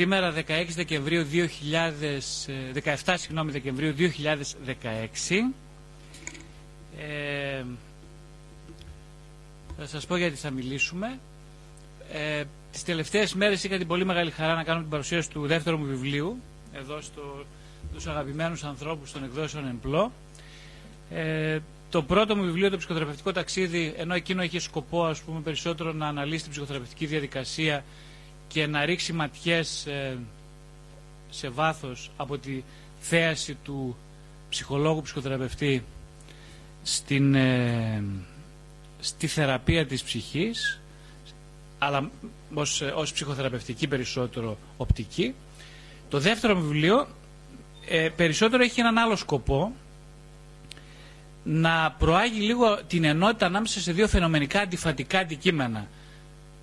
Σήμερα 16 Δεκεμβρίου 2000, 17 συγγνώμη, Δεκεμβρίου 2016 ε, θα σας πω γιατί θα μιλήσουμε. Ε, τις τελευταίες μέρες είχα την πολύ μεγάλη χαρά να κάνω την παρουσίαση του δεύτερου μου βιβλίου εδώ στο, στους αγαπημένους ανθρώπους των εκδόσεων Εμπλό ε, το πρώτο μου βιβλίο, το ψυχοθεραπευτικό ταξίδι, ενώ εκείνο είχε σκοπό ας πούμε, περισσότερο να αναλύσει την ψυχοθεραπευτική διαδικασία και να ρίξει ματιές ε, σε βάθος από τη θέαση του ψυχολόγου ψυχοθεραπευτή στην, ε, στη θεραπεία της ψυχής αλλά ως, ως ψυχοθεραπευτική περισσότερο οπτική. Το δεύτερο βιβλίο ε, περισσότερο έχει έναν άλλο σκοπό να προάγει λίγο την ενότητα ανάμεσα σε δύο φαινομενικά αντιφατικά αντικείμενα.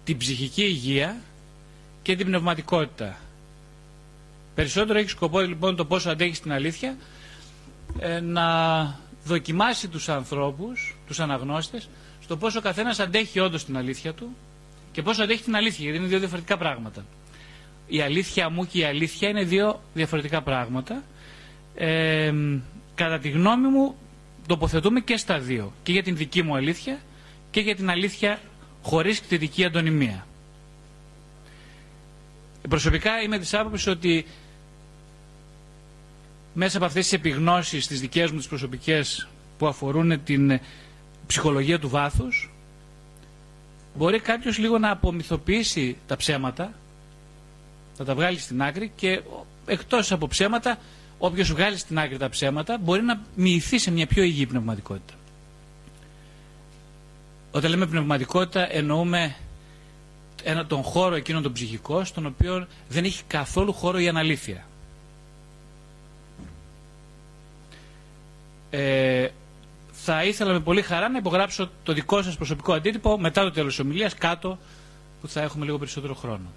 Την ψυχική υγεία και την πνευματικότητα. Περισσότερο έχει σκοπό λοιπόν το πόσο αντέχει την αλήθεια ε, να δοκιμάσει τους ανθρώπους, τους αναγνώστες, στο πόσο ο καθένας αντέχει όντως την αλήθεια του και πόσο αντέχει την αλήθεια, γιατί είναι δύο διαφορετικά πράγματα. Η αλήθεια μου και η αλήθεια είναι δύο διαφορετικά πράγματα. Ε, κατά τη γνώμη μου τοποθετούμε και στα δύο. Και για την δική μου αλήθεια και για την αλήθεια χωρίς κτητική αντωνυμία. Προσωπικά είμαι της άποψης ότι μέσα από αυτές τις επιγνώσεις τις δικές μου τις προσωπικές που αφορούν την ψυχολογία του βάθους μπορεί κάποιος λίγο να απομυθοποιήσει τα ψέματα να τα βγάλει στην άκρη και εκτός από ψέματα όποιος βγάλει στην άκρη τα ψέματα μπορεί να μοιηθεί σε μια πιο υγιή πνευματικότητα. Όταν λέμε πνευματικότητα εννοούμε ένα, τον χώρο εκείνον τον ψυχικό, στον οποίο δεν έχει καθόλου χώρο η αναλήθεια. Ε, θα ήθελα με πολύ χαρά να υπογράψω το δικό σας προσωπικό αντίτυπο μετά το τέλος της ομιλίας κάτω που θα έχουμε λίγο περισσότερο χρόνο.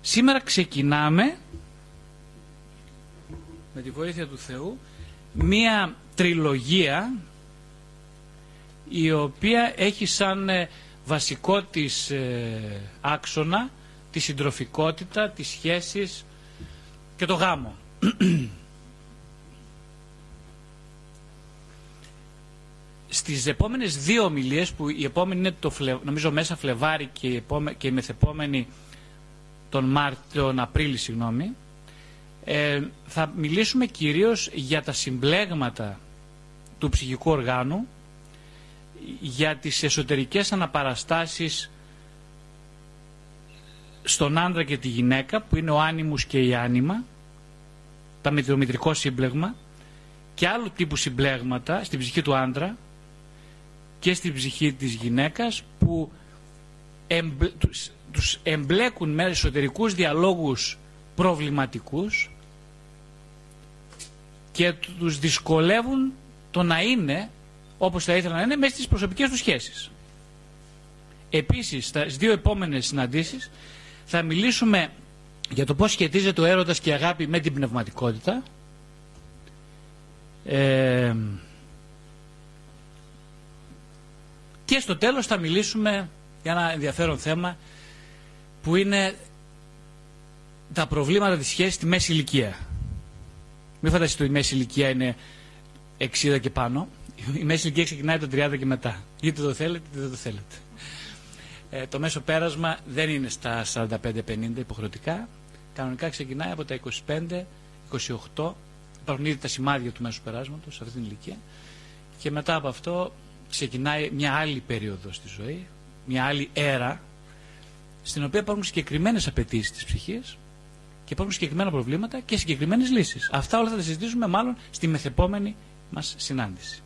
Σήμερα ξεκινάμε με τη βοήθεια του Θεού μία τριλογία η οποία έχει σαν ε, βασικό της ε, άξονα τη συντροφικότητα, τις σχέσεις και το γάμο. Στις επόμενες δύο ομιλίες που η επόμενη είναι το νομίζω μέσα Φλεβάρι και η, επόμε... και η μεθεπόμενη τον Μάρτιο, τον Απρίλη συγγνώμη, ε, θα μιλήσουμε κυρίως για τα συμπλέγματα του ψυχικού οργάνου για τις εσωτερικές αναπαραστάσεις στον άντρα και τη γυναίκα που είναι ο άνιμους και η άνιμα τα μετρομητρικό σύμπλεγμα και άλλου τύπου συμπλέγματα στην ψυχή του άντρα και στην ψυχή της γυναίκας που τους εμπλέκουν με εσωτερικούς διαλόγους προβληματικούς και τους δυσκολεύουν το να είναι όπως θα ήθελα να είναι μέσα στις προσωπικές τους σχέσεις. Επίσης, στις δύο επόμενες συναντήσεις θα μιλήσουμε για το πώς σχετίζεται ο έρωτας και η αγάπη με την πνευματικότητα. Ε, και στο τέλος θα μιλήσουμε για ένα ενδιαφέρον θέμα που είναι τα προβλήματα της σχέσης στη μέση ηλικία. Μην φανταστείτε ότι η μέση ηλικία είναι 60 και πάνω η μέση ηλικία ξεκινάει το 30 και μετά. Είτε το θέλετε είτε δεν το θέλετε. Ε, το μέσο πέρασμα δεν είναι στα 45-50 υποχρεωτικά. Κανονικά ξεκινάει από τα 25-28. Υπάρχουν ήδη τα σημάδια του μέσου περάσματος σε αυτή την ηλικία. Και μετά από αυτό ξεκινάει μια άλλη περίοδος στη ζωή, μια άλλη έρα, στην οποία υπάρχουν συγκεκριμένες απαιτήσεις της ψυχής και υπάρχουν συγκεκριμένα προβλήματα και συγκεκριμένες λύσεις. Αυτά όλα θα τα συζητήσουμε μάλλον στη μεθεπόμενη μας συνάντηση.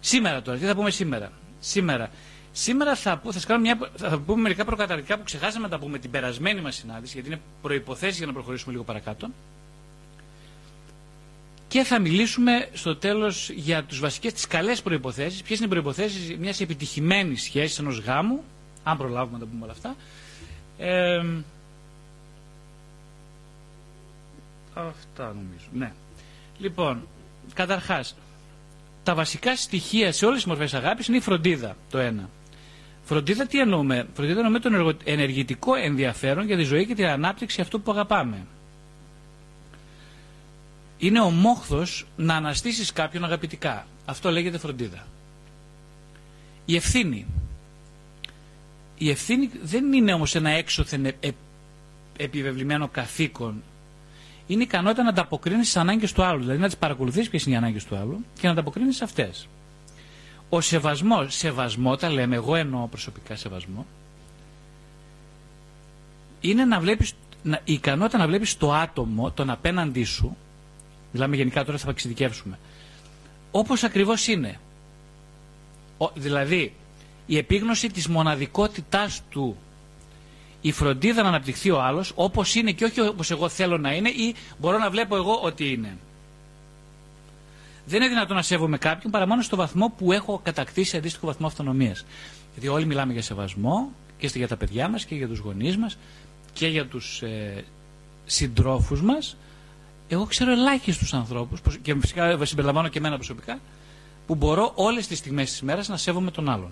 Σήμερα τώρα, τι θα πούμε σήμερα; Σήμερα, σήμερα θα, θα, μια, θα πούμε μερικά προκαταρκτικά που ξεχάσαμε να τα πούμε την περασμένη μας συνάντηση, γιατί είναι προποθέσει για να προχωρήσουμε λίγο παρακάτω. Και θα μιλήσουμε στο τέλος για τους βασικές, τις καλές προϋποθέσεις, ποιες είναι οι προϋποθέσεις μιας επιτυχημένης σχέσης ενός γάμου, αν προλάβουμε να τα πούμε όλα αυτά. Ε, αυτά νομίζω, ναι. Λοιπόν, καταρχάς, τα βασικά στοιχεία σε όλες τις μορφές αγάπης είναι η φροντίδα, το ένα. Φροντίδα τι εννοούμε; Φροντίδα εννοούμε τον ενεργητικό ενδιαφέρον για τη ζωή και την ανάπτυξη αυτού που αγαπάμε. Είναι ο μόχθος να αναστήσεις κάποιον αγαπητικά. Αυτό λέγεται φροντίδα. Η ευθύνη. Η ευθύνη δεν είναι όμως ένα έξωθεν ε, επιβεβλημένο καθήκον. Είναι η ικανότητα να ανταποκρίνεις στι ανάγκες του άλλου. Δηλαδή να τις παρακολουθείς ποιες είναι οι ανάγκες του άλλου και να ανταποκρίνεις σε αυτές. Ο σεβασμός, σεβασμό, τα λέμε, εγώ εννοώ προσωπικά σεβασμό, είναι να βλέπεις, η ικανότητα να βλέπεις το άτομο, τον απέναντί σου, μιλάμε γενικά τώρα θα εξειδικεύσουμε, όπως ακριβώς είναι. Ο, δηλαδή, η επίγνωση της μοναδικότητάς του, η φροντίδα να αναπτυχθεί ο άλλος όπως είναι και όχι όπως εγώ θέλω να είναι ή μπορώ να βλέπω εγώ ότι είναι. Δεν είναι δυνατόν να σέβομαι κάποιον παρά μόνο στο βαθμό που έχω κατακτήσει αντίστοιχο βαθμό αυτονομίας. Γιατί όλοι μιλάμε για σεβασμό και για τα παιδιά μας και για τους γονείς μας και για τους ε, συντρόφους μας. Εγώ ξέρω ελάχιστους ανθρώπους, και φυσικά συμπεριλαμβάνω και εμένα προσωπικά, που μπορώ όλες τις στιγμές της μέρας να σέβομαι τον άλλον.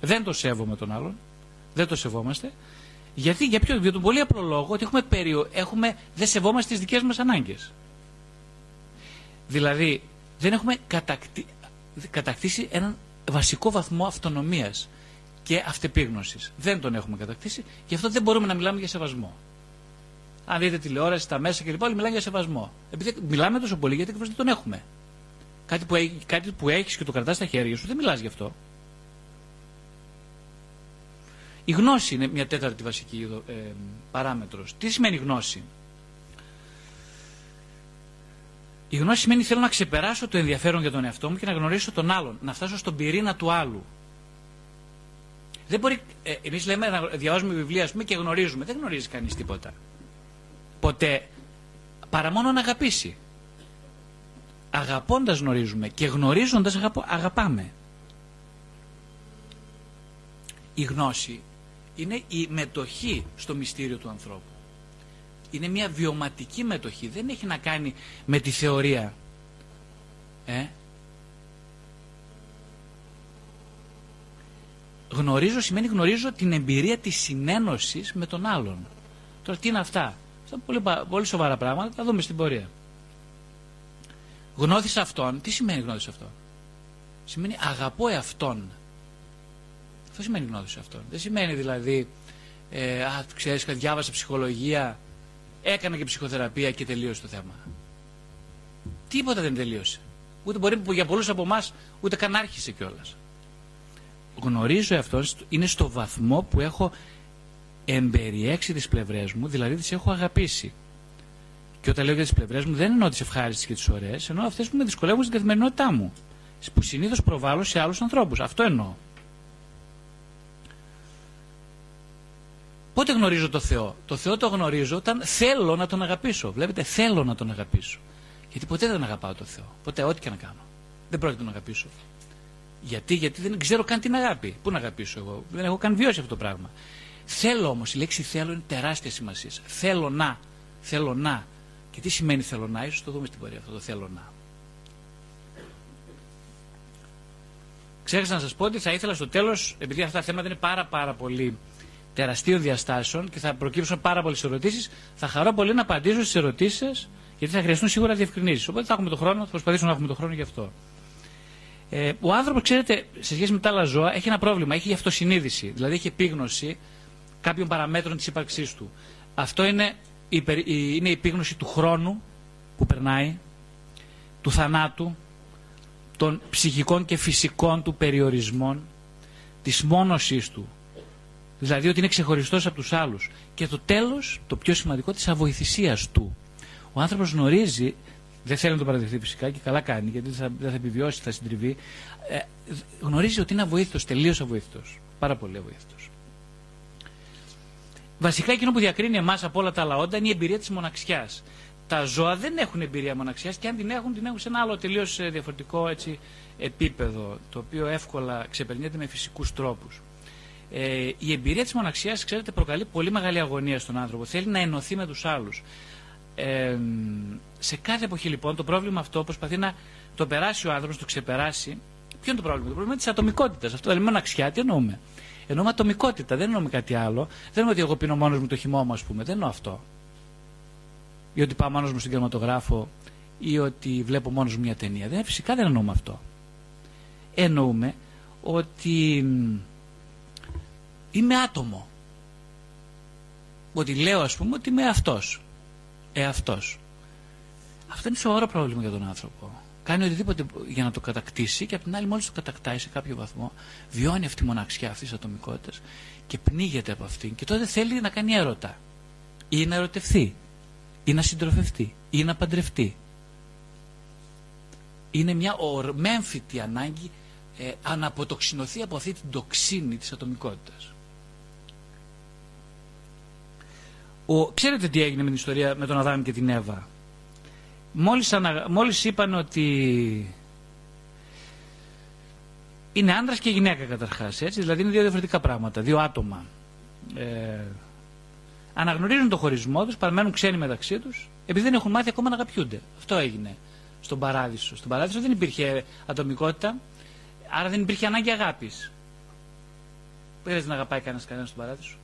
Δεν το σέβομαι τον άλλον. Δεν το σεβόμαστε. Γιατί, για ποιο, για τον πολύ απλό λόγο ότι έχουμε, περιο, έχουμε δεν σεβόμαστε τις δικές μας ανάγκες. Δηλαδή, δεν έχουμε κατακτήσει έναν βασικό βαθμό αυτονομίας και αυτεπίγνωσης. Δεν τον έχουμε κατακτήσει, γι' αυτό δεν μπορούμε να μιλάμε για σεβασμό. Αν δείτε τηλεόραση, τα μέσα κλπ. Όλοι μιλάνε για σεβασμό. Επειδή μιλάμε τόσο πολύ γιατί δεν τον έχουμε. Κάτι που, κάτι που έχεις και το κρατάς στα χέρια σου, δεν μιλάς γι' αυτό. Η γνώση είναι μια τέταρτη βασική ε, παράμετρος. Τι σημαίνει γνώση; Η γνώση σημαίνει θέλω να ξεπεράσω το ενδιαφέρον για τον εαυτό μου και να γνωρίσω τον άλλον, να φτάσω στον πυρήνα του άλλου. Δεν μπορεί, ε, εμείς λέμε να διαβάζουμε βιβλία πούμε, και γνωρίζουμε. Δεν γνωρίζει κανείς τίποτα. Ποτέ. Παρά μόνο να αγαπήσει. Αγαπώντας γνωρίζουμε και γνωρίζοντας αγαπάμε. Η γνώση είναι η μετοχή στο μυστήριο του ανθρώπου είναι μια βιωματική μετοχή. Δεν έχει να κάνει με τη θεωρία. Ε; Γνωρίζω σημαίνει γνωρίζω την εμπειρία της συνένωσης με τον άλλον. Τώρα τι είναι αυτά; Αυτά είναι πολύ, πολύ σοβαρά πράγματα. Θα δούμε στην πορεία. Γνώθησα αυτόν. Τι σημαίνει γνώθησα αυτόν; Σημαίνει αγαπώ εαυτόν. Αυτό σημαίνει γνώθησα αυτόν. Δεν σημαίνει δηλαδή ε, α, ξέρεις, διάβασα ψυχολογία Έκανα και ψυχοθεραπεία και τελείωσε το θέμα. Τίποτα δεν τελείωσε. Ούτε μπορεί που για πολλούς από εμάς ούτε καν άρχισε κιόλας. Γνωρίζω αυτό είναι στο βαθμό που έχω εμπεριέξει τις πλευρές μου, δηλαδή τις έχω αγαπήσει. Και όταν λέω για τις πλευρές μου, δεν εννοώ τις ευχάριστες και τις ωραίες, εννοώ αυτές που με δυσκολεύουν στην καθημερινότητά μου. Που συνήθως προβάλλω σε άλλους ανθρώπους. Αυτό εννοώ. Πότε γνωρίζω το Θεό; Το Θεό το γνωρίζω όταν θέλω να τον αγαπήσω. Βλέπετε, θέλω να τον αγαπήσω. Γιατί ποτέ δεν αγαπάω το Θεό. Ποτέ, ό,τι και να κάνω. Δεν πρόκειται να τον αγαπήσω. Γιατί, γιατί δεν ξέρω καν την αγάπη. Πού να αγαπήσω εγώ; Δεν έχω καν βιώσει αυτό το πράγμα. Θέλω όμως, η λέξη θέλω είναι τεράστια σημασία. Θέλω να. Θέλω να. Και τι σημαίνει θέλω να, ίσως το δούμε στην πορεία αυτό το θέλω να. Ξέχασα να σας πω ότι θα ήθελα στο τέλος, επειδή αυτά τα θέματα είναι πάρα πάρα πολύ τεραστίων διαστάσεων και θα προκύψουν πάρα πολλές ερωτήσεις. Θα χαρώ πολύ να απαντήσω στις ερωτήσεις σας, γιατί θα χρειαστούν σίγουρα διευκρινήσεις. Οπότε θα έχουμε τον χρόνο, θα προσπαθήσουμε να έχουμε τον χρόνο γι' αυτό. Ε, ο άνθρωπος, ξέρετε, σε σχέση με τα άλλα ζώα, έχει ένα πρόβλημα. Έχει αυτοσυνείδηση. Δηλαδή έχει επίγνωση κάποιων παραμέτρων της ύπαρξής του. Αυτό είναι η, είναι η επίγνωση του χρόνου που περνάει, του θανάτου, των ψυχικών και φυσικών του περιορισμών, της μόνωσής του, Δηλαδή ότι είναι ξεχωριστός από τους άλλους. Και το τέλος, το πιο σημαντικό, της αβοηθησίας του. Ο άνθρωπος γνωρίζει, δεν θέλει να το παραδεχθεί φυσικά και καλά κάνει, γιατί δεν θα, θα επιβιώσει, θα συντριβεί. Ε, γνωρίζει ότι είναι αβοήθητος, τελείως αβοήθητος. Πάρα πολύ αβοήθητος. Βασικά εκείνο που διακρίνει εμάς από όλα τα άλλα όντα είναι η εμπειρία της μοναξιάς. τα ζώα δεν έχουν εμπειρία μοναξιάς και αν την έχουν, την έχουν σε ένα άλλο τελείως ε, διαφορετικό έτσι, επίπεδο, το οποίο εύκολα ξεπερνιέται με φυσικούς τρόπους. Ε, η εμπειρία της μοναξιάς, ξέρετε, προκαλεί πολύ μεγάλη αγωνία στον άνθρωπο. Θέλει να ενωθεί με τους άλλους. Ε, σε κάθε εποχή λοιπόν το πρόβλημα αυτό προσπαθεί να το περάσει ο άνθρωπος, το ξεπεράσει. Ποιο είναι το πρόβλημα, το πρόβλημα της ατομικότητας. Αυτό δηλαδή μοναξιά, τι εννοούμε; Εννοούμε ατομικότητα, δεν εννοούμε κάτι άλλο. Δεν εννοούμε ότι εγώ πίνω μόνος μου το χυμό μου, ας πούμε. Δεν εννοώ αυτό. Ή ότι πάω μόνος μου στον κινηματογράφο ή ότι βλέπω μόνος μου μια ταινία. Δεν, φυσικά δεν εννοούμε αυτό. Εννοούμε ότι είμαι άτομο. Ότι λέω ας πούμε ότι είμαι αυτός. Εαυτός. Αυτό είναι σοβαρό πρόβλημα για τον άνθρωπο. Κάνει οτιδήποτε για να το κατακτήσει και απ' την άλλη μόλις το κατακτάει σε κάποιο βαθμό βιώνει αυτή η μοναξιά αυτής της ατομικότητας και πνίγεται από αυτήν και τότε θέλει να κάνει έρωτα ή να ερωτευθεί ή να συντροφευτεί ή να παντρευτεί. Είναι μια ορμέμφυτη ανάγκη ε, αναποτοξινωθεί από αυτή την τοξίνη της ατομικότητας. Ο, ξέρετε τι έγινε με την ιστορία με τον Αδάμ και την Εύα; Μόλις, ανα, μόλις είπαν ότι είναι άντρας και γυναίκα καταρχάς, έτσι, δηλαδή είναι δύο διαφορετικά πράγματα, δύο άτομα. Ε, αναγνωρίζουν το χωρισμό τους, παραμένουν ξένοι μεταξύ τους, επειδή δεν έχουν μάθει ακόμα να αγαπιούνται. Αυτό έγινε στον παράδεισο. Στον παράδεισο δεν υπήρχε ατομικότητα, άρα δεν υπήρχε ανάγκη αγάπης. Δεν να αγαπάει κανένας κανένας στον παράδεισο.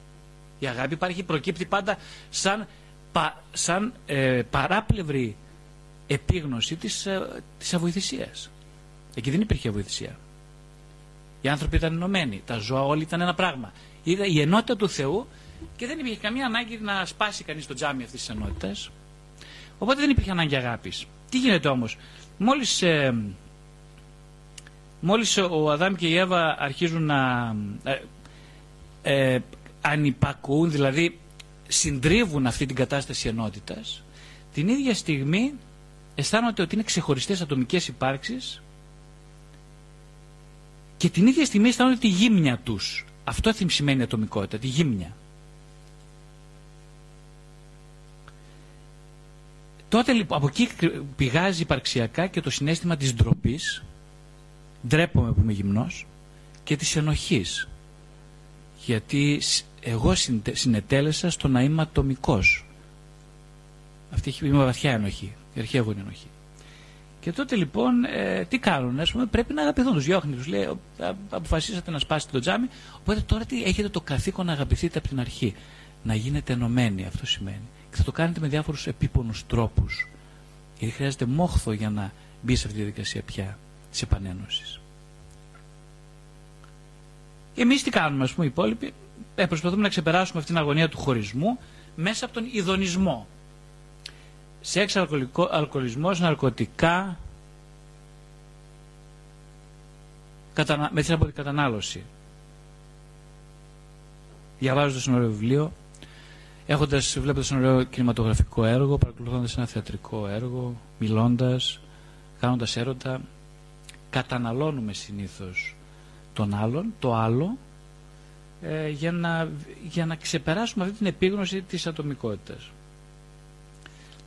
Η αγάπη υπάρχει, προκύπτει πάντα σαν, πα, σαν ε, παράπλευρη επίγνωση της, ε, της αβοηθησίας. Εκεί δεν υπήρχε αβοηθησία. Οι άνθρωποι ήταν ενωμένοι, τα ζώα όλοι ήταν ένα πράγμα. Είδα η ενότητα του Θεού και δεν υπήρχε καμία ανάγκη να σπάσει κανείς το τζάμι αυτής της ενότητας. Οπότε δεν υπήρχε ανάγκη αγάπης. Τι γίνεται όμως, μόλις, ε, μόλις ο Αδάμ και η Εύα αρχίζουν να ε, ε, ανυπακούν, δηλαδή συντρίβουν αυτή την κατάσταση ενότητας, την ίδια στιγμή αισθάνονται ότι είναι ξεχωριστές ατομικές υπάρξεις και την ίδια στιγμή αισθάνονται τη γύμνια τους. Αυτό σημαίνει ατομικότητα, τη γύμνια. Τότε λοιπόν από εκεί πηγάζει υπαρξιακά και το συνέστημα της ντροπής, ντρέπομαι που είμαι γυμνός, και της ενοχής. Γιατί εγώ συνετέλεσα στο να είμαι ατομικός. Αυτή έχει μια βαθιά ενοχή, η αρχαία ενοχή. Και τότε λοιπόν ε, τι κάνουν, ας πούμε, πρέπει να αγαπηθούν τους διώχνει, τους λέει, αποφασίσατε να σπάσετε το τζάμι, οπότε τώρα τι έχετε το καθήκον να αγαπηθείτε από την αρχή. Να γίνετε ενωμένοι, αυτό σημαίνει. Και θα το κάνετε με διάφορους επίπονους τρόπους. Γιατί χρειάζεται μόχθο για να μπει σε αυτή τη διαδικασία πια της επανένωσης. Εμείς τι κάνουμε, ας πούμε, οι υπόλοιποι, ε, προσπαθούμε να ξεπεράσουμε αυτήν την αγωνία του χωρισμού μέσα από τον ειδονισμό. Σεξ, αλκοολικό, αλκοολισμός, ναρκωτικά, μέσα από την κατανάλωση. Διαβάζοντας ένα ωραίο βιβλίο, έχοντας, βλέποντας ένα ωραίο κινηματογραφικό έργο, παρακολουθώντας ένα θεατρικό έργο, μιλώντας, κάνοντας έρωτα, καταναλώνουμε συνήθως τον άλλον, το άλλο, ε, για, να, για να ξεπεράσουμε αυτή την επίγνωση της ατομικότητας.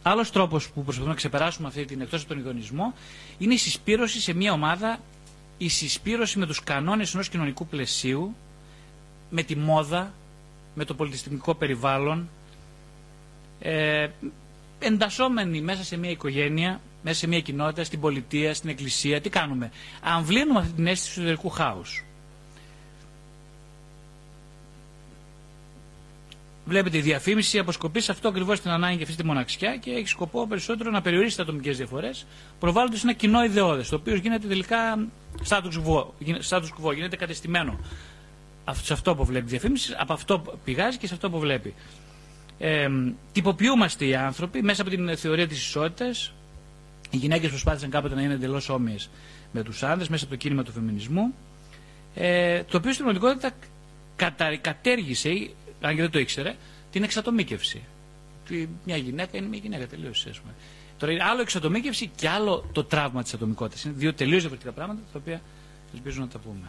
Άλλος τρόπος που προσπαθούμε να ξεπεράσουμε αυτή την εκτός από τον ειδονισμό είναι η συσπήρωση σε μια ομάδα, η συσπήρωση με τους κανόνες ενός κοινωνικού πλαισίου, με τη μόδα, με το πολιτιστικό περιβάλλον, ε, εντασσόμενοι μέσα σε μια οικογένεια, μέσα σε μια κοινότητα, στην πολιτεία, στην εκκλησία. Τι κάνουμε; Αμβλύνουμε αυτή την αίσθηση του εσωτερικού χάους. Βλέπετε, η διαφήμιση αποσκοπεί σε αυτό ακριβώς την ανάγκη και αυτή τη μοναξιά και έχει σκοπό περισσότερο να περιορίσει τις ατομικές διαφορές, προβάλλοντας ένα κοινό ιδεώδες, το οποίο γίνεται τελικά status quo, status quo γίνεται κατεστημένο. Σε αυτό που βλέπει η διαφήμιση, από αυτό πηγάζει και σε αυτό που βλέπει. Ε, τυποποιούμαστε οι άνθρωποι μέσα από την θεωρία της ισότητας. Οι γυναίκες προσπάθησαν κάποτε να είναι εντελώς όμοιες με τους άνδρες μέσα από το κίνημα του φεμινισμού. Ε, το οποίο στην πραγματικότητα κατέργησε αν και δεν το ήξερε, την εξατομίκευση. Μια γυναίκα είναι μια γυναίκα τελείω. Τώρα είναι άλλο εξατομίκευση και άλλο το τραύμα της ατομικότητας. Είναι δύο τελείως διαφορετικά πράγματα τα οποία ελπίζω να τα πούμε.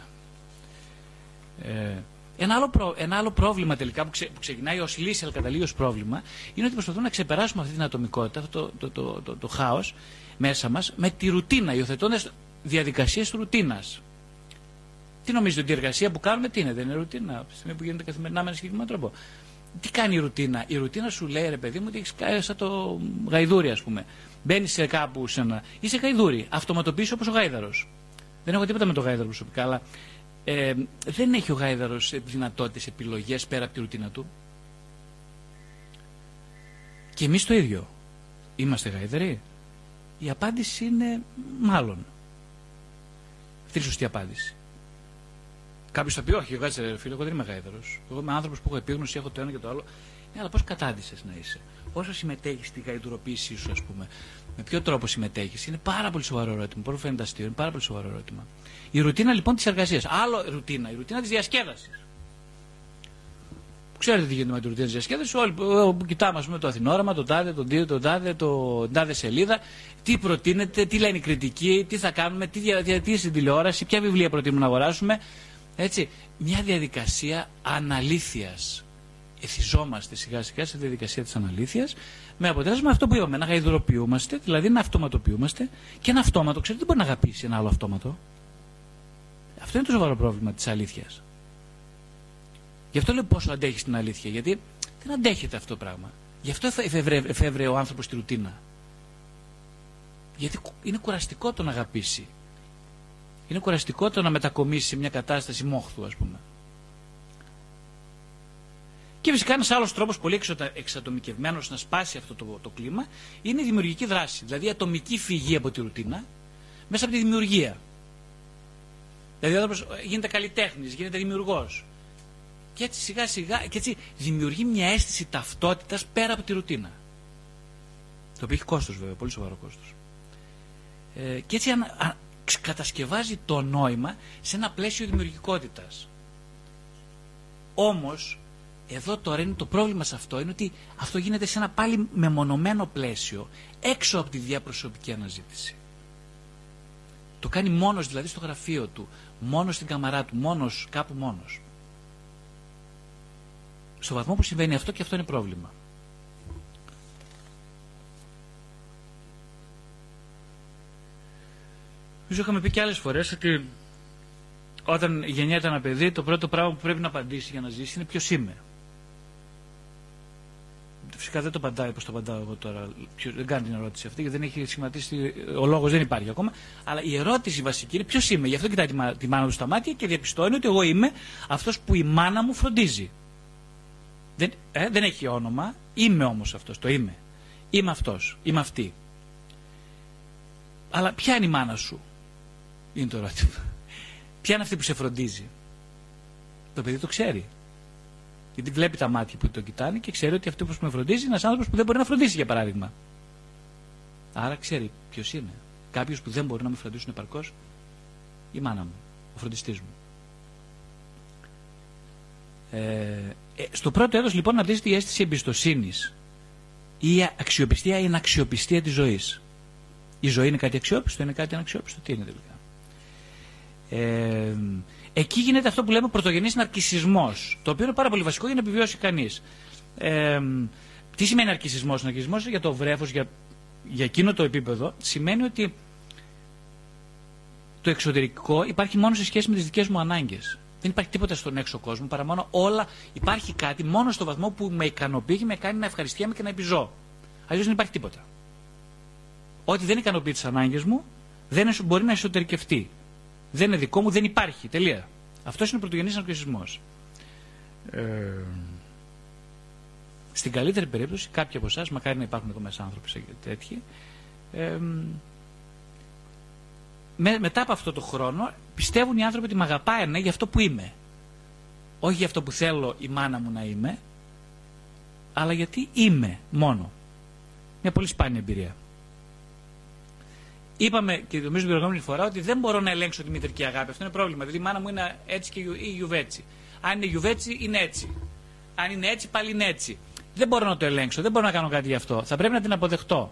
Ε, Ένα άλλο, ένα άλλο πρόβλημα τελικά που, που ξεκινάει ως λύση αλλά καταλήγει ως πρόβλημα είναι ότι προσπαθούμε να ξεπεράσουμε αυτή την ατομικότητα, αυτό το, το, το, το, το χάος μέσα μας με τη ρουτίνα, υιοθετώντας διαδικασίες ρουτίνας. Τι νομίζετε ότι η εργασία που κάνουμε τι είναι, δεν είναι ρουτίνα, από τη στιγμή που γίνεται καθημερινά με ένα συγκεκριμένο τρόπο. Τι κάνει η ρουτίνα; Η ρουτίνα σου λέει ρε παιδί μου ότι έχεις κάνει σαν το γαϊδούρι, ας πούμε. Μπαίνεις σε κάπου σε ένα. είσαι γαϊδούρι. Αυτοματοποιήσει όπως ο γάιδαρος. Δεν έχω τίποτα με το γάιδαρο προσωπικά, αλλά ε, δεν έχει ο γάιδαρος δυνατότητες, επιλογές πέρα από τη ρουτίνα του. Και εμείς το ίδιο. Είμαστε γάιδαροι. Η απάντηση είναι μάλλον. Αυτή είναι η σωστή απάντηση. Κάποιος θα πει: Όχι, κάτσε φίλε, εγώ δεν είμαι γάιδαρο. Εγώ είμαι άνθρωπος που έχω επίγνωση, έχω το ένα και το άλλο. Ναι, αλλά πώς κατάντησες να είσαι; Όσο συμμετέχεις στη γαϊδουροποίησή σου, ας πούμε, με ποιο τρόπο συμμετέχεις, είναι πάρα πολύ σοβαρό ερώτημα. Μπορεί να φαίνεται αστείο, είναι πάρα πολύ σοβαρό ερώτημα. Η ρουτίνα λοιπόν της εργασίας. Άλλο ρουτίνα, η ρουτίνα της διασκέδασης. Ξέρετε τι γίνεται με τη ρουτίνα της διασκέδασης. Όλοι που κοιτάμε, ας πούμε, το Αθηνόραμα, το τάδε, τον Δίο, τον τάδε, το τάδε σελίδα. Τι προτείνεται, τι λένε οι κριτικοί, τι θα κάνουμε, τι διατηρήσει στην τηλεόραση, ποια βιβλία προτείνουμε να αγοράσουμε. Έτσι, μια διαδικασία αναλήθειας. Εθιζόμαστε σιγά σιγά στη διαδικασία της αναλήθειας με αποτέλεσμα αυτό που είπαμε, να γαϊδροποιούμαστε, δηλαδή να αυτοματοποιούμαστε και ένα αυτόματο, ξέρετε, δεν μπορεί να αγαπήσει ένα άλλο αυτόματο. Αυτό είναι το σοβαρό πρόβλημα της αλήθειας. Γι' αυτό λέω πόσο αντέχεις την αλήθεια, γιατί δεν αντέχεται αυτό το πράγμα. Γι' αυτό εφεύρε ο άνθρωπος τη ρουτίνα. Γιατί είναι κουραστικό το να αγαπήσει. Είναι κουραστικό το να μετακομίσει σε μια κατάσταση μόχθου, ας πούμε. Και φυσικά ένας άλλος τρόπος πολύ εξατομικευμένος να σπάσει αυτό το, το κλίμα είναι η δημιουργική δράση. Δηλαδή η ατομική φυγή από τη ρουτίνα μέσα από τη δημιουργία. Δηλαδή ο άνθρωπος γίνεται καλλιτέχνης, γίνεται δημιουργός. Και έτσι σιγά σιγά και έτσι δημιουργεί μια αίσθηση ταυτότητας πέρα από τη ρουτίνα. Το οποίο έχει κόστος βέβαια, πολύ σοβαρό κόστος. Ε, και έτσι αν, κατασκευάζει το νόημα σε ένα πλαίσιο δημιουργικότητας. Όμως, εδώ τώρα είναι το πρόβλημα σε αυτό, είναι ότι αυτό γίνεται σε ένα πάλι μεμονωμένο πλαίσιο, έξω από τη διαπροσωπική αναζήτηση. Το κάνει μόνος δηλαδή στο γραφείο του, μόνος στην καμαρά του, μόνος, κάπου μόνος. Στο βαθμό που συμβαίνει αυτό και αυτό είναι πρόβλημα. Νομίζω είχαμε πει και άλλες φορές ότι όταν γεννιέται ένα παιδί, το πρώτο πράγμα που πρέπει να απαντήσει για να ζήσει είναι ποιος είμαι. Φυσικά δεν το απαντάει όπως το απαντάω εγώ τώρα. Δεν κάνει την ερώτηση αυτή, γιατί δεν έχει σχηματίσει. Ο λόγος δεν υπάρχει ακόμα. Αλλά η ερώτηση βασική είναι ποιος είμαι. Γι' αυτό κοιτάει τη μάνα του στα μάτια και διαπιστώνει ότι εγώ είμαι αυτός που η μάνα μου φροντίζει. Δεν, ε, δεν έχει όνομα. Είμαι όμως αυτός. Το είμαι. Είμαι αυτός. Είμαι αυτή. Αλλά ποια είναι η μάνα σου; Είναι το ερώτημα. Ποια είναι αυτή που σε φροντίζει; Το παιδί το ξέρει. Γιατί βλέπει τα μάτια που το κοιτάνε και ξέρει ότι αυτό που με φροντίζει είναι ένας άνθρωπος που δεν μπορεί να φροντίσει, για παράδειγμα. Άρα ξέρει ποιος είναι. Κάποιος που δεν μπορεί να με φροντίσουν επαρκώς, η μάνα μου, ο φροντιστής μου. Ε, ε, στο πρώτο έτος λοιπόν να η αίσθηση εμπιστοσύνης ή η αξιοπιστία ή η αξιοπιστία της ζωής. Η ζωή είναι κάτι αξιόπιστο, είναι κάτι αναξιόπιστο. Τι είναι τελικά; Ε, εκεί γίνεται αυτό που λέμε πρωτογενής ναρκισισμός, το οποίο είναι πάρα πολύ βασικό για να επιβιώσει κανείς. Ε, τι σημαίνει ναρκισισμός; Ναρκισισμός για το βρέφος, για, για εκείνο το επίπεδο, σημαίνει ότι το εξωτερικό υπάρχει μόνο σε σχέση με τις δικές μου ανάγκες. Δεν υπάρχει τίποτα στον έξω κόσμο παρά μόνο όλα. Υπάρχει κάτι μόνο στο βαθμό που με ικανοποιεί και με κάνει να ευχαριστιέμαι και να επιζώ. Αλλιώς δεν υπάρχει τίποτα. Ό,τι δεν ικανοποιεί τις ανάγκες μου δεν μπορεί να εσωτερικευτεί. Δεν είναι δικό μου, δεν υπάρχει. Τελεία. Αυτός είναι ο πρωτογενής ναρκισμό. Ε, στην καλύτερη περίπτωση, κάποιοι από εσάς, μακάρι να υπάρχουν εδώ μέσα άνθρωποι τέτοιοι, ε, με, μετά από αυτό το χρόνο πιστεύουν οι άνθρωποι ότι με αγαπάει ναι, για αυτό που είμαι. Όχι για αυτό που θέλω η μάνα μου να είμαι, αλλά γιατί είμαι μόνο. Μια πολύ σπάνια εμπειρία. Είπαμε και νομίζω την προηγούμενη φορά ότι δεν μπορώ να ελέγξω τη μητρική αγάπη. Αυτό είναι πρόβλημα. Δηλαδή η μάνα μου είναι έτσι και η γιουβέτσι. Αν είναι γιουβέτσι, είναι έτσι. Αν είναι έτσι, πάλι είναι έτσι. Δεν μπορώ να το ελέγξω, δεν μπορώ να κάνω κάτι γι' αυτό. Θα πρέπει να την αποδεχτώ.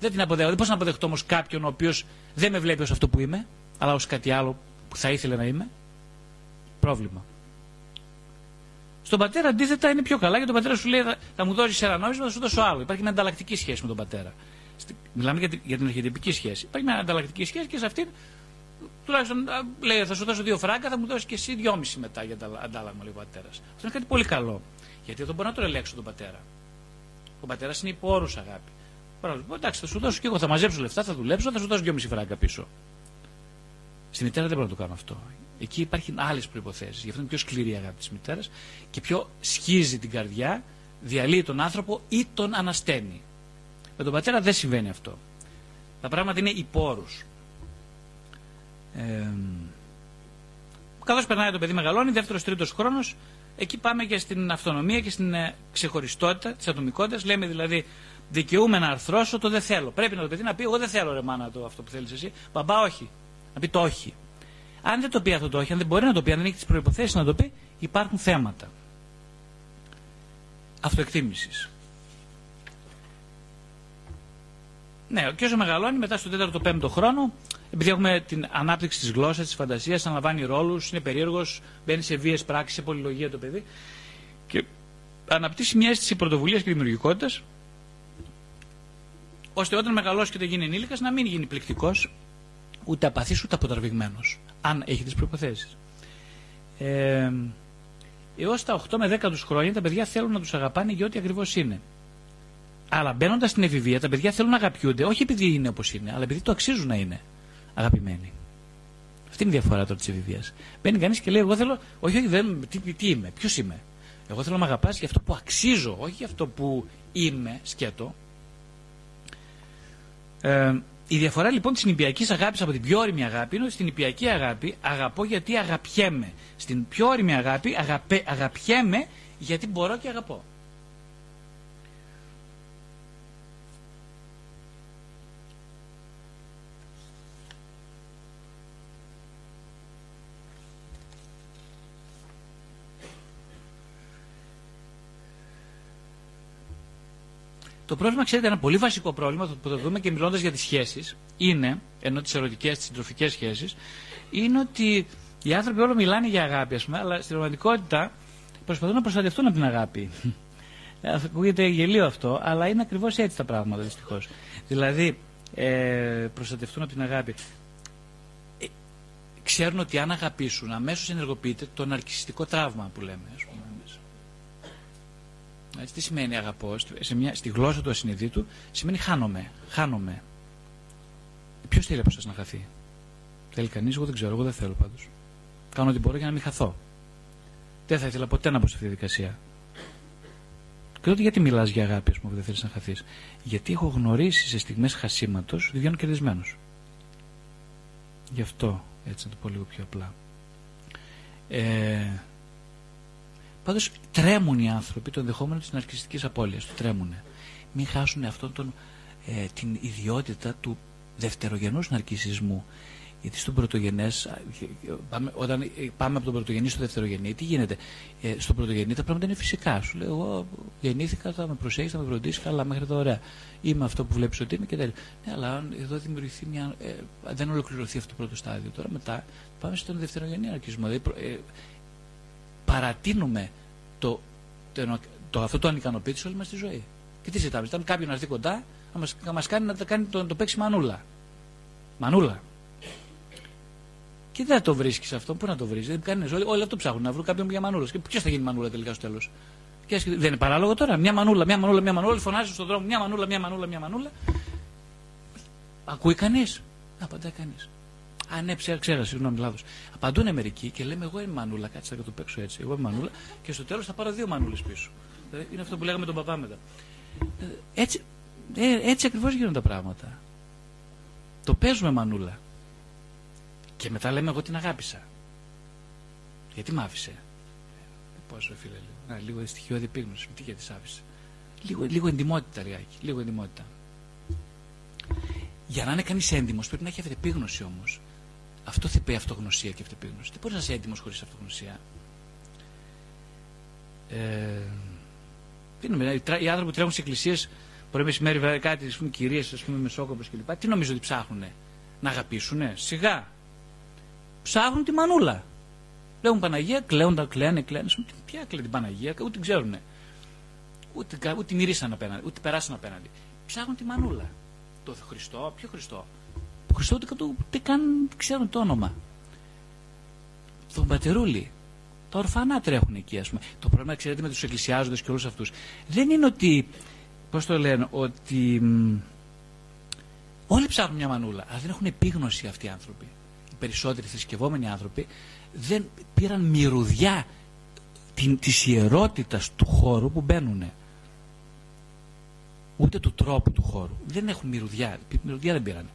Δεν την αποδέχω. Δεν μπορώ να αποδεχτώ όμως κάποιον ο οποίος δεν με βλέπει ως αυτό που είμαι, αλλά ως κάτι άλλο που θα ήθελε να είμαι. Πρόβλημα. Στον πατέρα αντίθετα είναι πιο καλά γιατί ο πατέρας σου λέει θα, μου δώσεις ένα νόμισμα, θα σου δώσω άλλο. Υπάρχει μια ανταλλακτική σχέση με τον πατέρα. Μιλάμε για, για την αρχιτυπική σχέση. Υπάρχει μια ανταλλακτική σχέση και σε αυτήν τουλάχιστον λέει θα σου δώσω δύο φράγκα, θα μου δώσεις και εσύ δυόμιση μετά για αντάλλαγμα, λέει ο πατέρας. Αυτό είναι κάτι πολύ καλό. Γιατί δεν μπορεί να το ελέγξω τον πατέρα. Ο πατέρας είναι υπό όρου αγάπη. Παρόλο εντάξει, θα σου δώσω και εγώ, θα μαζέψω λεφτά, θα δουλέψω, θα σου δώσω δυόμιση φράγκα πίσω. Στη μητέρα δεν μπορώ να το κάνω αυτό. Εκεί υπάρχουν άλλες προποθέσει. Γι' αυτό είναι πιο σκληρή η αγάπη της μητέρας και πιο σκίζει την καρδιά, διαλύει τον άνθρωπο ή τον ανασταίνει. Με τον πατέρα δεν συμβαίνει αυτό. Τα πράγματα είναι υπόρου. Ε, Καθώς περνάει το παιδί μεγαλώνει, δεύτερο-τρίτο χρόνος, εκεί πάμε και στην αυτονομία και στην ε, ξεχωριστότητα της ατομικότητας. Λέμε δηλαδή, δικαιούμαι να αρθρώσω το δεν θέλω. Πρέπει να το παιδί να πει: Εγώ δεν θέλω ρε μάνα το αυτό που θέλεις εσύ. Μπαμπά, όχι. Να πει το όχι. Αν δεν το πει αυτό το όχι, αν δεν μπορεί να το πει, αν δεν έχει τις προποθέσει να το πει, υπάρχουν θέματα αυτοεκτίμησης. Ναι, και όσο μεγαλώνει, μετά στο 4ο-5ο χρόνο, επειδή έχουμε την ανάπτυξη της γλώσσας, της φαντασίας, αναλαμβάνει ρόλους, είναι περίεργος, μπαίνει σε βίε πράξεις, σε πολυλογία το παιδί και αναπτύσσει μια αίσθηση πρωτοβουλίας και δημιουργικότητας, ώστε όταν μεγαλώσει και δεν γίνει ενήλικας να μην γίνει πληκτικός, ούτε απαθής ούτε αποτραβηγμένος, αν έχει τις προποθέσει. Ε, Έως τα 8 με 10 τους χρόνια τα παιδιά θέλουν να τους αγαπάνε για ό,τι ακριβώς είναι. Αλλά μπαίνοντας στην εφηβεία, τα παιδιά θέλουν να αγαπιούνται, όχι επειδή είναι όπως είναι, αλλά επειδή το αξίζουν να είναι αγαπημένοι. Αυτή είναι η διαφορά τώρα της εφηβείας. Μπαίνει κανείς και λέει: Εγώ θέλω, όχι, όχι, δεν, τι, τι είμαι, ποιος είμαι. Εγώ θέλω να με αγαπάς για αυτό που αξίζω, όχι για αυτό που είμαι, σκέτο. Ε, η διαφορά λοιπόν της νηπιακής αγάπης από την πιο όρημη αγάπη είναι ότι στην νηπιακή αγάπη αγαπώ γιατί αγαπιέμαι. Στην πιο όρημη αγάπη αγαπέ, αγαπιέμαι γιατί μπορώ και αγαπώ. Το πρόβλημα, ξέρετε, ένα πολύ βασικό πρόβλημα που το δούμε και μιλώντας για τις σχέσεις, είναι, ενώ τις ερωτικές, τις συντροφικές σχέσεις, είναι ότι οι άνθρωποι όλο μιλάνε για αγάπη, ας πούμε, αλλά στην πραγματικότητα προσπαθούν να προστατευτούν από την αγάπη. Ε, ακούγεται γελίο αυτό, αλλά είναι ακριβώς έτσι τα πράγματα δυστυχώς. Δηλαδή, ε, προστατευτούν από την αγάπη. Ε, ξέρουν ότι αν αγαπήσουν, αμέσως ενεργοποιείται το ναρκιστικό τραύμα που λέμε. Ας πούμε. Έτσι, τι σημαίνει αγαπώ, σε μια, στη γλώσσα του ασυνειδήτου σημαίνει χάνομαι. Χάνομαι. Ποιος θέλει από εσάς να χαθεί; Θέλει κανείς, εγώ δεν ξέρω, εγώ δεν θέλω πάντως. Κάνω ό,τι μπορώ για να μην χαθώ. Δεν θα ήθελα ποτέ να μπω σε αυτή τη διαδικασία. Και τότε γιατί μιλάς για αγάπη, ας πούμε, που δεν θέλεις να χαθείς; Γιατί έχω γνωρίσει σε στιγμές χασίματος ότι βγαίνω κερδισμένος. Γι' αυτό έτσι να το πω λίγο πιο απλά. Ε, Πάντως τρέμουν οι άνθρωποι το ενδεχόμενο της ναρκιστικής απώλειας. Το τρέμουν. Μην χάσουν αυτόν τον, ε, την ιδιότητα του δευτερογενούς ναρκισισμού. Γιατί στον πρωτογενές, όταν πάμε από τον πρωτογενή στο δευτερογενή, τι γίνεται; Ε, στον πρωτογενή τα πράγματα είναι φυσικά. Σου λέω, εγώ γεννήθηκα, θα με προσέχεις, θα με φροντίσεις, καλά, μέχρι τώρα ωραία. Είμαι αυτό που βλέπεις ότι είμαι και τέλο. Ναι, αλλά εδώ δημιουργηθεί μια. Ε, δεν ολοκληρωθεί αυτό το πρώτο στάδιο. Τώρα μετά πάμε στον δευτερογενή ναρκισμό. Δηλαδή, ε, παρατείνουμε το, το, το, αυτό το ανικανοποίηση όλη μας τη ζωή. Και τι ζητάμε, ζητάμε κάποιον να έρθει κοντά να μας, να μας κάνει να κάνει το, το παίξει μανούλα. Μανούλα. Και δεν θα το βρίσκεις αυτό. Πού να το βρεις. Δεν κάνεις όλοι, όλοι αυτό ψάχνουν να βρουν κάποιον για μανούλα. Και ποιος θα γίνει μανούλα τελικά στο τέλος; Δεν είναι παράλογο τώρα. Μια μανούλα, μια μανούλα, μια μανούλα. Όλοι φωνάζουν στον δρόμο μια μανούλα, μια μανούλα, μια μανούλα. Ακούει κανείς; Απαντάει κανείς. Α, ναι, ψέρα, ξέρα, συγγνώμη, λάθος. Απαντούν μερικοί και λέμε: Εγώ είμαι μανούλα, κάτσε να το παίξω έτσι. Εγώ είμαι μανούλα και στο τέλος θα πάρω δύο μανούλες πίσω. Ε, είναι αυτό που λέγαμε τον παπά μετά. Ε, έτσι, ε, έτσι ακριβώς γίνονται τα πράγματα. Το παίζουμε μανούλα. Και μετά λέμε: Εγώ την αγάπησα. Γιατί μ' άφησε; Πόσο φίλε, λίγο. λίγο στοιχειώδη επίγνωση. Τι γιατί άφησε. Λίγο, λίγο εντυμότητα, λιγάκι. Λίγο εντυμότητα. Για να είναι κανείς έντιμος πρέπει να έχει αυτεπίγνωση όμως. Αυτό θα πει αυτογνωσία και αυτεπίγνωση. Δεν μπορεί να είσαι έντιμο χωρίς αυτογνωσία; Ε, τι νομίζω, οι άνθρωποι που τρέχουν σε εκκλησίες πρωί μεσημέρι, κάτι, ας πούμε, κυρίες, ας πούμε, μεσόκοπες κλπ. Τι νομίζω ότι ψάχνουν, να αγαπήσουν, σιγά. Ψάχνουν τη μανούλα. Λέγουν Παναγία, κλαίοντα, κλαίνε, κλαίνε. Ποια κλαίνει την Παναγία, ούτε την ξέρουν. Ούτε, ούτε μυρίσαν απέναντι, ούτε περάσαν απέναντι. Ψάχνουν τη μανούλα. Το Χριστό, ποιο Χριστό; Το Χριστό ούτε, ούτε καν ξέρουν το όνομα. Τον Πατερούλη. Τα ορφανά τρέχουν εκεί, ας πούμε. Το πρόβλημα, ξέρετε, με τους εκκλησιάζοντες και όλους αυτούς δεν είναι ότι. Πώς το λένε, ότι. Όλοι ψάχνουν μια μανούλα, αλλά δεν έχουν επίγνωση αυτοί οι άνθρωποι. Οι περισσότεροι θρησκευόμενοι άνθρωποι δεν πήραν μυρουδιά της ιερότητας του χώρου που μπαίνουν. Ούτε του τρόπου του χώρου. Δεν έχουν μυρουδιά. Μυρουδιά δεν πήραν.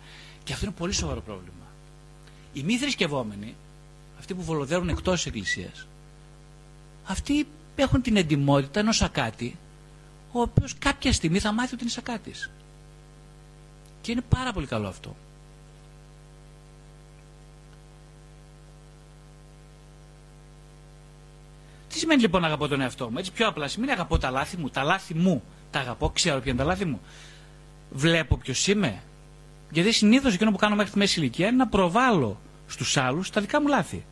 Και αυτό είναι πολύ σοβαρό πρόβλημα. Οι μη θρησκευόμενοι, αυτοί που βολοδέρουν εκτός της Εκκλησίας, αυτοί έχουν την εντιμότητα ενός σακάτη, ο οποίος κάποια στιγμή θα μάθει ότι είναι σακάτης. Και είναι πάρα πολύ καλό αυτό. Τι σημαίνει λοιπόν να αγαπώ τον εαυτό μου, έτσι πιο απλά. Σημαίνει αγαπώ τα λάθη μου, τα λάθη μου. Τα αγαπώ, ξέρω ποια είναι τα λάθη μου. Βλέπω ποιος είμαι. Γιατί συνήθως εκείνο που κάνω μέχρι τη μέση ηλικία είναι να προβάλλω στους άλλους τα δικά μου λάθη.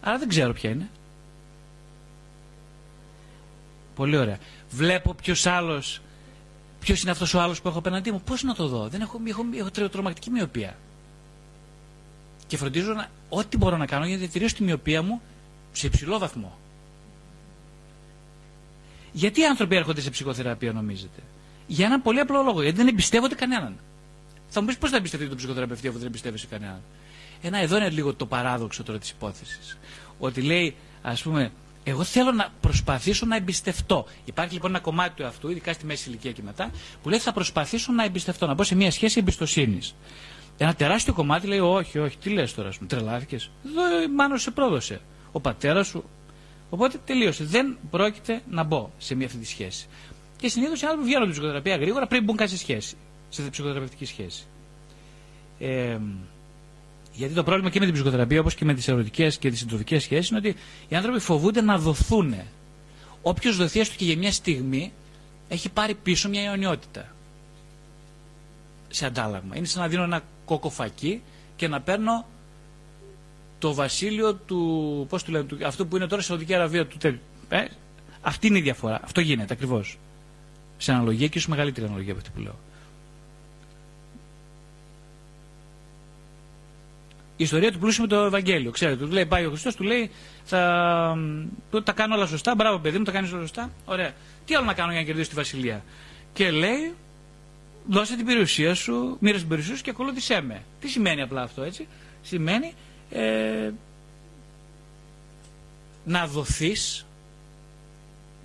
Άρα δεν ξέρω ποια είναι. Πολύ ωραία. Βλέπω ποιος άλλος, ποιος είναι αυτός ο άλλος που έχω απέναντί μου. Πώς να το δω; Δεν έχω, έχω, έχω τρομακτική μοιοπία. Και φροντίζω να, ό,τι μπορώ να κάνω για να διατηρήσω τη μοιοπία μου σε υψηλό βαθμό. Γιατί οι άνθρωποι έρχονται σε ψυχοθεραπεία, νομίζετε; Για έναν πολύ απλό λόγο. Γιατί δεν εμπιστεύονται κανέναν. Θα μου πεις πώς θα εμπιστευτεί τον ψυχοθεραπευτή αφού δεν εμπιστεύεσαι κανέναν; Ένα εδώ είναι λίγο το παράδοξο τώρα της υπόθεσης. Ότι λέει, ας πούμε, εγώ θέλω να προσπαθήσω να εμπιστευτώ. Υπάρχει λοιπόν ένα κομμάτι του εαυτού, ειδικά στη μέση ηλικία και μετά, που λέει θα προσπαθήσω να εμπιστευτώ, να μπω σε μια σχέση εμπιστοσύνης. Ένα τεράστιο κομμάτι λέει, Όχι, όχι, τι λες τώρα, τρελάθηκες. Εδώ μάλλον σε πρόδωσε. Ο πατέρας σου, Οπότε τελείωσε. Δεν πρόκειται να μπω σε μια αυτή τη σχέση. Και συνήθως οι άνθρωποι βγαίνουν από την ψυχοθεραπεία γρήγορα πριν μπουν κάτι σε σχέση. Σε ψυχοθεραπευτική σχέση. Ε, γιατί το πρόβλημα και με την ψυχοθεραπεία, όπως και με τις ερωτικές και τις συντροφικές σχέσεις, είναι ότι οι άνθρωποι φοβούνται να δοθούν. Όποιος δοθεί έστω και για μια στιγμή, έχει πάρει πίσω μια αιωνιότητα. Σε αντάλλαγμα. Είναι σαν να δίνω ένα κοκοφακί και να παίρνω το βασίλειο του, πώς του λένε, του, αυτό που είναι τώρα σε Σαουδική Αραβία του τέλου. Ε, αυτή είναι η διαφορά. Αυτό γίνεται ακριβώς. Σε αναλογία και ίσως μεγαλύτερη αναλογία από αυτή που λέω. Η ιστορία του πλούσιου με το Ευαγγέλιο. Ξέρετε, του λέει, πάει ο Χριστός, του λέει, θα τα κάνω όλα σωστά. Μπράβο, παιδί μου, τα κάνεις όλα σωστά. Ωραία. Τι άλλο να κάνω για να κερδίσω τη βασιλεία; Και λέει, δώσε την περιουσία σου, μοίρασε την περιουσία σου και ακολούθησέ με. Τι σημαίνει απλά αυτό, έτσι; Σημαίνει ε, να δοθείς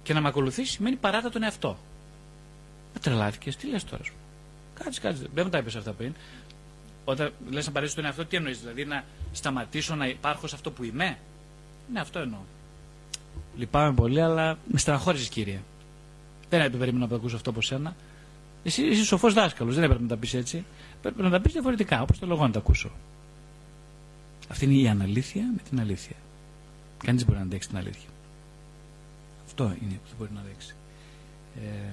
και να με ακολουθήσει σημαίνει παράτα τον εαυτό. Με τρελάθηκες, τι λες τώρα σου. Κάτσε, κάτσε, δεν μου τα είπες αυτά πριν. Όταν λες να παρέσεις τον εαυτό, τι εννοείς, δηλαδή να σταματήσω να υπάρχω σε αυτό που είμαι; Ναι, αυτό εννοώ. Λυπάμαι πολύ, αλλά με στεναχώρησες κύριε. Δεν έπρεπε περίμενα να ακούσω αυτό από σένα. Εσύ είσαι σοφός δάσκαλος, δεν έπρεπε να τα πεις έτσι. Πρέπει να τα πεις διαφορετικά, όπως το λόγο να τα ακούσω. Αυτή είναι η αναλήθεια με την αλήθεια. Κανείς μπορεί να αντέξει την αλήθεια. Αυτό είναι που δεν μπορεί να αντέξει. Ε...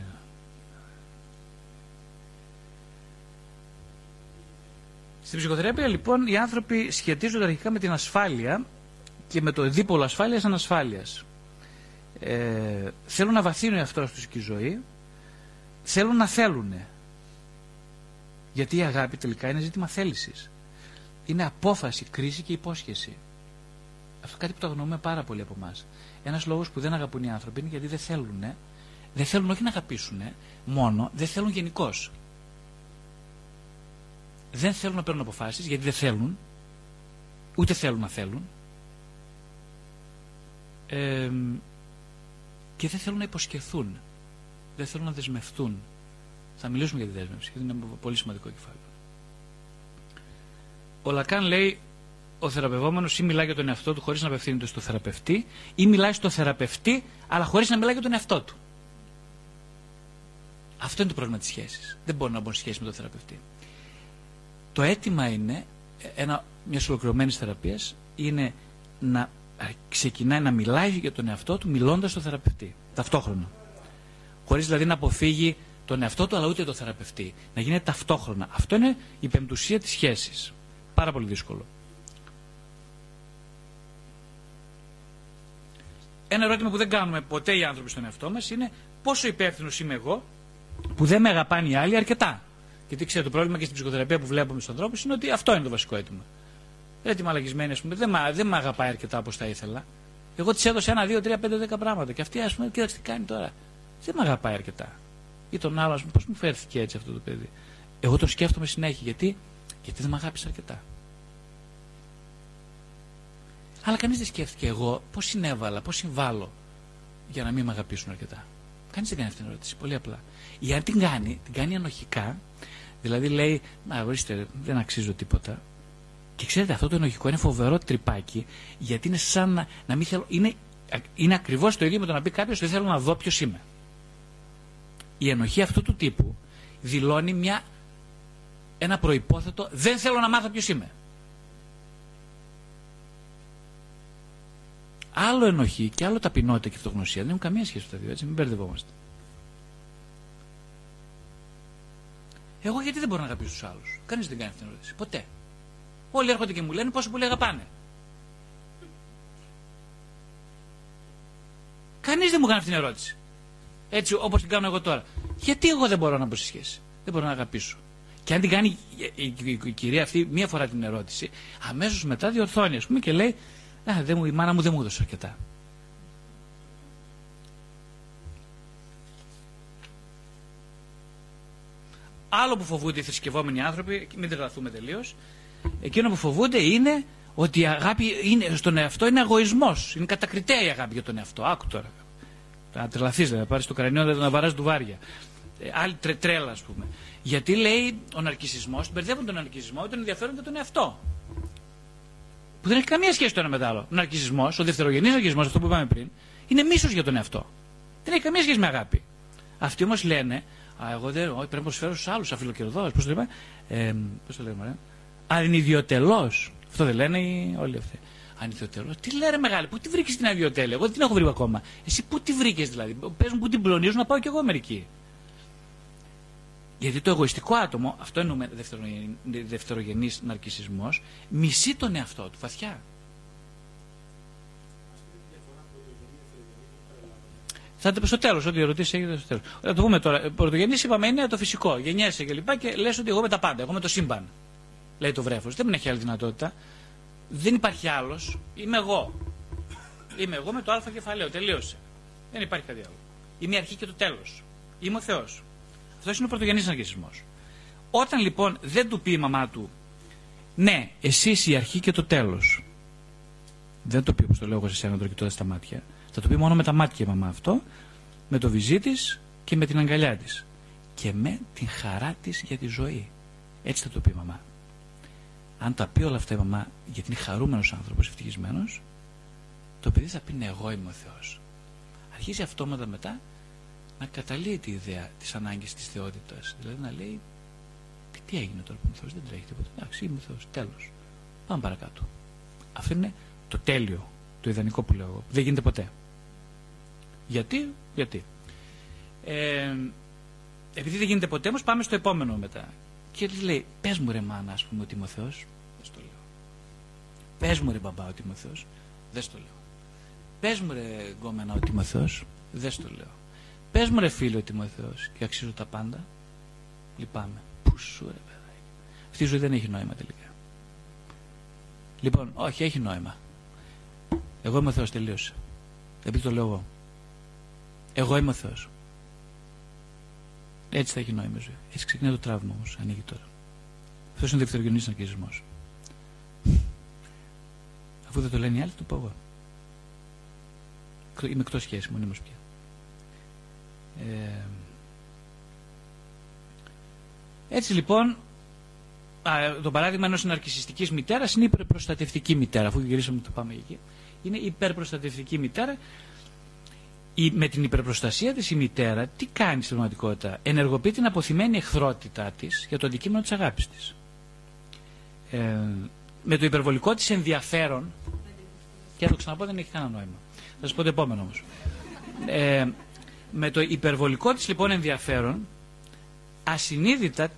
Στην ψυχοθεραπεία λοιπόν οι άνθρωποι σχετίζονται αρχικά με την ασφάλεια και με το δίπολο ασφάλειας ανασφάλειας. Ε, θέλουν να βαθύνουν αυτό τους και η ζωή, θέλουν να θέλουν. Γιατί η αγάπη τελικά είναι ζήτημα θέλησης είναι απόφαση, κρίση και υπόσχεση. Αυτό κάτι που το αγνοούμε πάρα πολύ από εμάς. Ένας λόγος που δεν αγαπούν οι άνθρωποι είναι γιατί δεν θέλουν, δεν θέλουν όχι να αγαπήσουν μόνο, δεν θέλουν γενικώς. Δεν θέλουν να παίρνουν αποφάσεις γιατί δεν θέλουν, ούτε θέλουν να θέλουν. Ε, και δεν θέλουν να υποσχεθούν. Δεν θέλουν να δεσμευτούν. Θα μιλήσουμε για τη δέσμευση, γιατί είναι ένα πολύ σημαντικό κεφάλαιο. Ο Λακάν λέει ο θεραπευόμενος ή μιλάει για τον εαυτό του χωρίς να απευθύνεται στο θεραπευτή, ή μιλάει στο θεραπευτή, αλλά χωρίς να μιλάει για τον εαυτό του. Αυτό είναι το πρόβλημα της σχέσης. Δεν μπορεί να μπω σε σχέση με τον θεραπευτή. Το αίτημα είναι, ένα, μιας ολοκληρωμένης θεραπείας, είναι να ξεκινάει να μιλάει για τον εαυτό του μιλώντας στο θεραπευτή. Ταυτόχρονα. Χωρίς δηλαδή να αποφύγει τον εαυτό του, αλλά ούτε τον θεραπευτή. Να γίνεται ταυτόχρονα. Αυτό είναι η πεμπτουσία της σχέσης. Πάρα πολύ δύσκολο. ένα ερώτημα που δεν κάνουμε ποτέ οι άνθρωποι στον εαυτό μας είναι πόσο υπεύθυνος είμαι εγώ που δεν με αγαπάνε οι άλλοι αρκετά; Γιατί ξέρετε, το πρόβλημα και στην ψυχοθεραπεία που βλέπουμε στους ανθρώπους είναι ότι αυτό είναι το βασικό αίτημα. Έτσι, μαλαγισμένη, ας πούμε, δεν, δεν με αγαπάει αρκετά όπως θα ήθελα. Εγώ της έδωσα ένα, δύο, τρία, πέντε, δέκα πράγματα. Και αυτή, ας πούμε, κοίταξε τι κάνει τώρα. Δεν με αγαπάει αρκετά. Ή τον άλλο, ας πούμε, πώς μου φέρθηκε έτσι αυτό το παιδί. Εγώ τον σκέφτομαι συνέχεια. Γιατί, γιατί δεν με αγάπησε αρκετά. Αλλά κανείς δεν σκέφτηκε εγώ πώς συνέβαλα, πώς συμβάλλω για να μην με αγαπήσουν αρκετά. Κανείς δεν κάνει αυτή την ερώτηση. Πολύ απλά. Ή αν την κάνει, την κάνει ανοχικά. Δηλαδή λέει, Μα ορίστε, δεν αξίζω τίποτα. Και ξέρετε, αυτό το ενοχικό είναι φοβερό τρυπάκι, γιατί είναι σαν να, να μην θέλω. Είναι, είναι ακριβώς το ίδιο με το να πει κάποιος δεν θέλω να δω ποιος είμαι. Η ενοχή αυτού του τύπου δηλώνει μια, ένα προπόθετο δεν θέλω να μάθω ποιος είμαι. Άλλο ενοχή και άλλο ταπεινότητα και αυτογνωσία δεν έχουν καμία σχέση με τα δύο, έτσι, μην μπερδευόμαστε. Εγώ γιατί δεν μπορώ να αγαπήσω τους άλλους; Κανείς δεν κάνει αυτή την ερώτηση. Ποτέ. Όλοι έρχονται και μου λένε πόσο πολύ αγαπάνε. Κανείς δεν μου κάνει αυτή την ερώτηση. Έτσι όπως την κάνω εγώ τώρα. Γιατί εγώ δεν μπορώ να μπω σε σχέση; Δεν μπορώ να αγαπήσω. Και αν την κάνει η, κυρία αυτή μία φορά την ερώτηση, αμέσως μετά διορθώνει, ας πούμε, και λέει: Α, δεν μου, η μάνα μου δεν μου έδωσε αρκετά. Άλλο που φοβούνται οι θρησκευόμενοι άνθρωποι, μην τρελαθούμε τελείως, εκείνο που φοβούνται είναι ότι η αγάπη είναι, στον εαυτό είναι εγωισμό. Είναι κατακριτέα η αγάπη για τον εαυτό. Άκου τώρα. Να τρελαθείς, να πάρεις το κρανιό, να βαράς ντουβάρια. Ε, άλλη τρε, τρέλα, ας πούμε. Γιατί λέει ο ναρκισμό, μπερδεύουν τον ναρκισμό με τον ενδιαφέρον για τον εαυτό. Που δεν έχει καμία σχέση το ένα με το άλλο. Ο ναρκισμό, ο δευτερογενής ναρκισμός, αυτό που είπαμε πριν, είναι μίσος για τον εαυτό. Δεν έχει καμία σχέση με αγάπη. Αυτοί όμως λένε, Α, εγώ δεν, πρέπει να προσφέρω στους άλλους, αφιλοκερδό. Πώς το λέμε, ε, πώς το λέμε, Ανιδιοτελώ. Αυτό δεν λένε οι, όλοι αυτοί. Ανιδιοτελώ. Τι λένε μεγάλη, πού τη βρήκες την αδιοτέλεια. Εγώ δεν την έχω βρει ακόμα. Εσύ πού τη βρήκες δηλαδή; Πες μου πού την πλονίζουν να πάω κι εγώ μερική. Γιατί το εγωιστικό άτομο, αυτό εννοούμε δευτερογενή ναρκισμό, μισεί τον εαυτό του βαθιά. Θα το πω στο τέλος, ό,τι ερωτήσεις έγινε στο τέλος. Θα το πούμε τώρα. Πρωτογενή είπαμε είναι το φυσικό. Γεννιέσαι κλπ. Και, και λες ότι εγώ με τα πάντα, εγώ με το σύμπαν λέει το βρέφος. Δεν έχει άλλη δυνατότητα. Δεν υπάρχει άλλος. Είμαι εγώ. Είμαι εγώ με το α κεφαλαίο. Τελείωσε. Δεν υπάρχει κάτι άλλο. Είμαι η αρχή και το τέλος. Είμαι ο Θεός. Αυτός είναι ο πρωτογενή ναρκισμό. Όταν λοιπόν δεν του πει η μαμά του, ναι, εσύ είσαι η αρχή και το τέλος. Δεν το πει όπως το λέω εγώ σε σένα το κοιτώντα στα μάτια. Θα το πει μόνο με τα μάτια η μαμά αυτό, με το βυζί της και με την αγκαλιά της. Και με την χαρά της για τη ζωή. Έτσι θα το πει η μαμά αν τα πει όλα αυτά η μαμά, γιατί είναι χαρούμενος άνθρωπος, ευτυχισμένος, το παιδί θα πει ναι, εγώ είμαι ο Θεός. Αρχίζει αυτόματα μετά να καταλύει τη ιδέα της ανάγκης της θεότητας. Δηλαδή να λέει, τι, τι έγινε τώρα που είμαι Θεός, δεν τρέχει τίποτα. Εντάξει, είμαι Θεός, τέλος. Πάμε παρακάτω. Αυτό είναι το τέλειο, το ιδανικό που λέω εγώ. Δεν γίνεται ποτέ. Γιατί, γιατί. Ε, επειδή δεν γίνεται ποτέ, όμως πάμε στο επόμενο μετά. Και λέει, πες μου ρε μάνα, ας πούμε, ότι είμαι ο Θεό. Δεν στο λέω. Πες μου ρε μπαμπά, ότι είμαι ο Θεό. Δεν στο λέω. Πες μου ρε γκόμενα, ότι είμαι ο Θεό. Δεν στο λέω. Πες μου ρε φίλο, ότι είμαι ο Θεό και αξίζω τα πάντα. Λυπάμαι. Πού σου ρε παιδάκι. Αυτή η ζωή δεν έχει νόημα τελικά. Λοιπόν, όχι, έχει νόημα. Εγώ είμαι ο Θεός, τελείωσε. Επειδή το λέω εγώ. Εγώ είμαι ο Θεός. Έτσι θα έχει νόημα ζωή. Έτσι ξεκινάει το τραύμα όμως. Ανοίγει τώρα. Αυτό είναι ο δευτερογενής ναρκισμό. Αφού δεν το λένε οι άλλοι, το πω εγώ. Είμαι εκτός σχέσης μονίμως πια. Ε, έτσι λοιπόν, α, το παράδειγμα ενός ναρκιστική μητέρας είναι η υπερπροστατευτική μητέρα. Αφού γυρίσαμε το πάμε εκεί. Είναι η υπερπροστατευτική μητέρα η, με την υπερπροστασία της η μητέρα τι κάνει στην πραγματικότητα; Ενεργοποιεί την αποθυμένη εχθρότητά της για το αντικείμενο της αγάπης της. Ε, με το υπερβολικό της ενδιαφέρον και θα το ξαναπώ δεν έχει κανένα νόημα. Θα σας πω το επόμενο όμως. Ε, με το υπερβολικό της λοιπόν ενδιαφέρον ασυνείδητα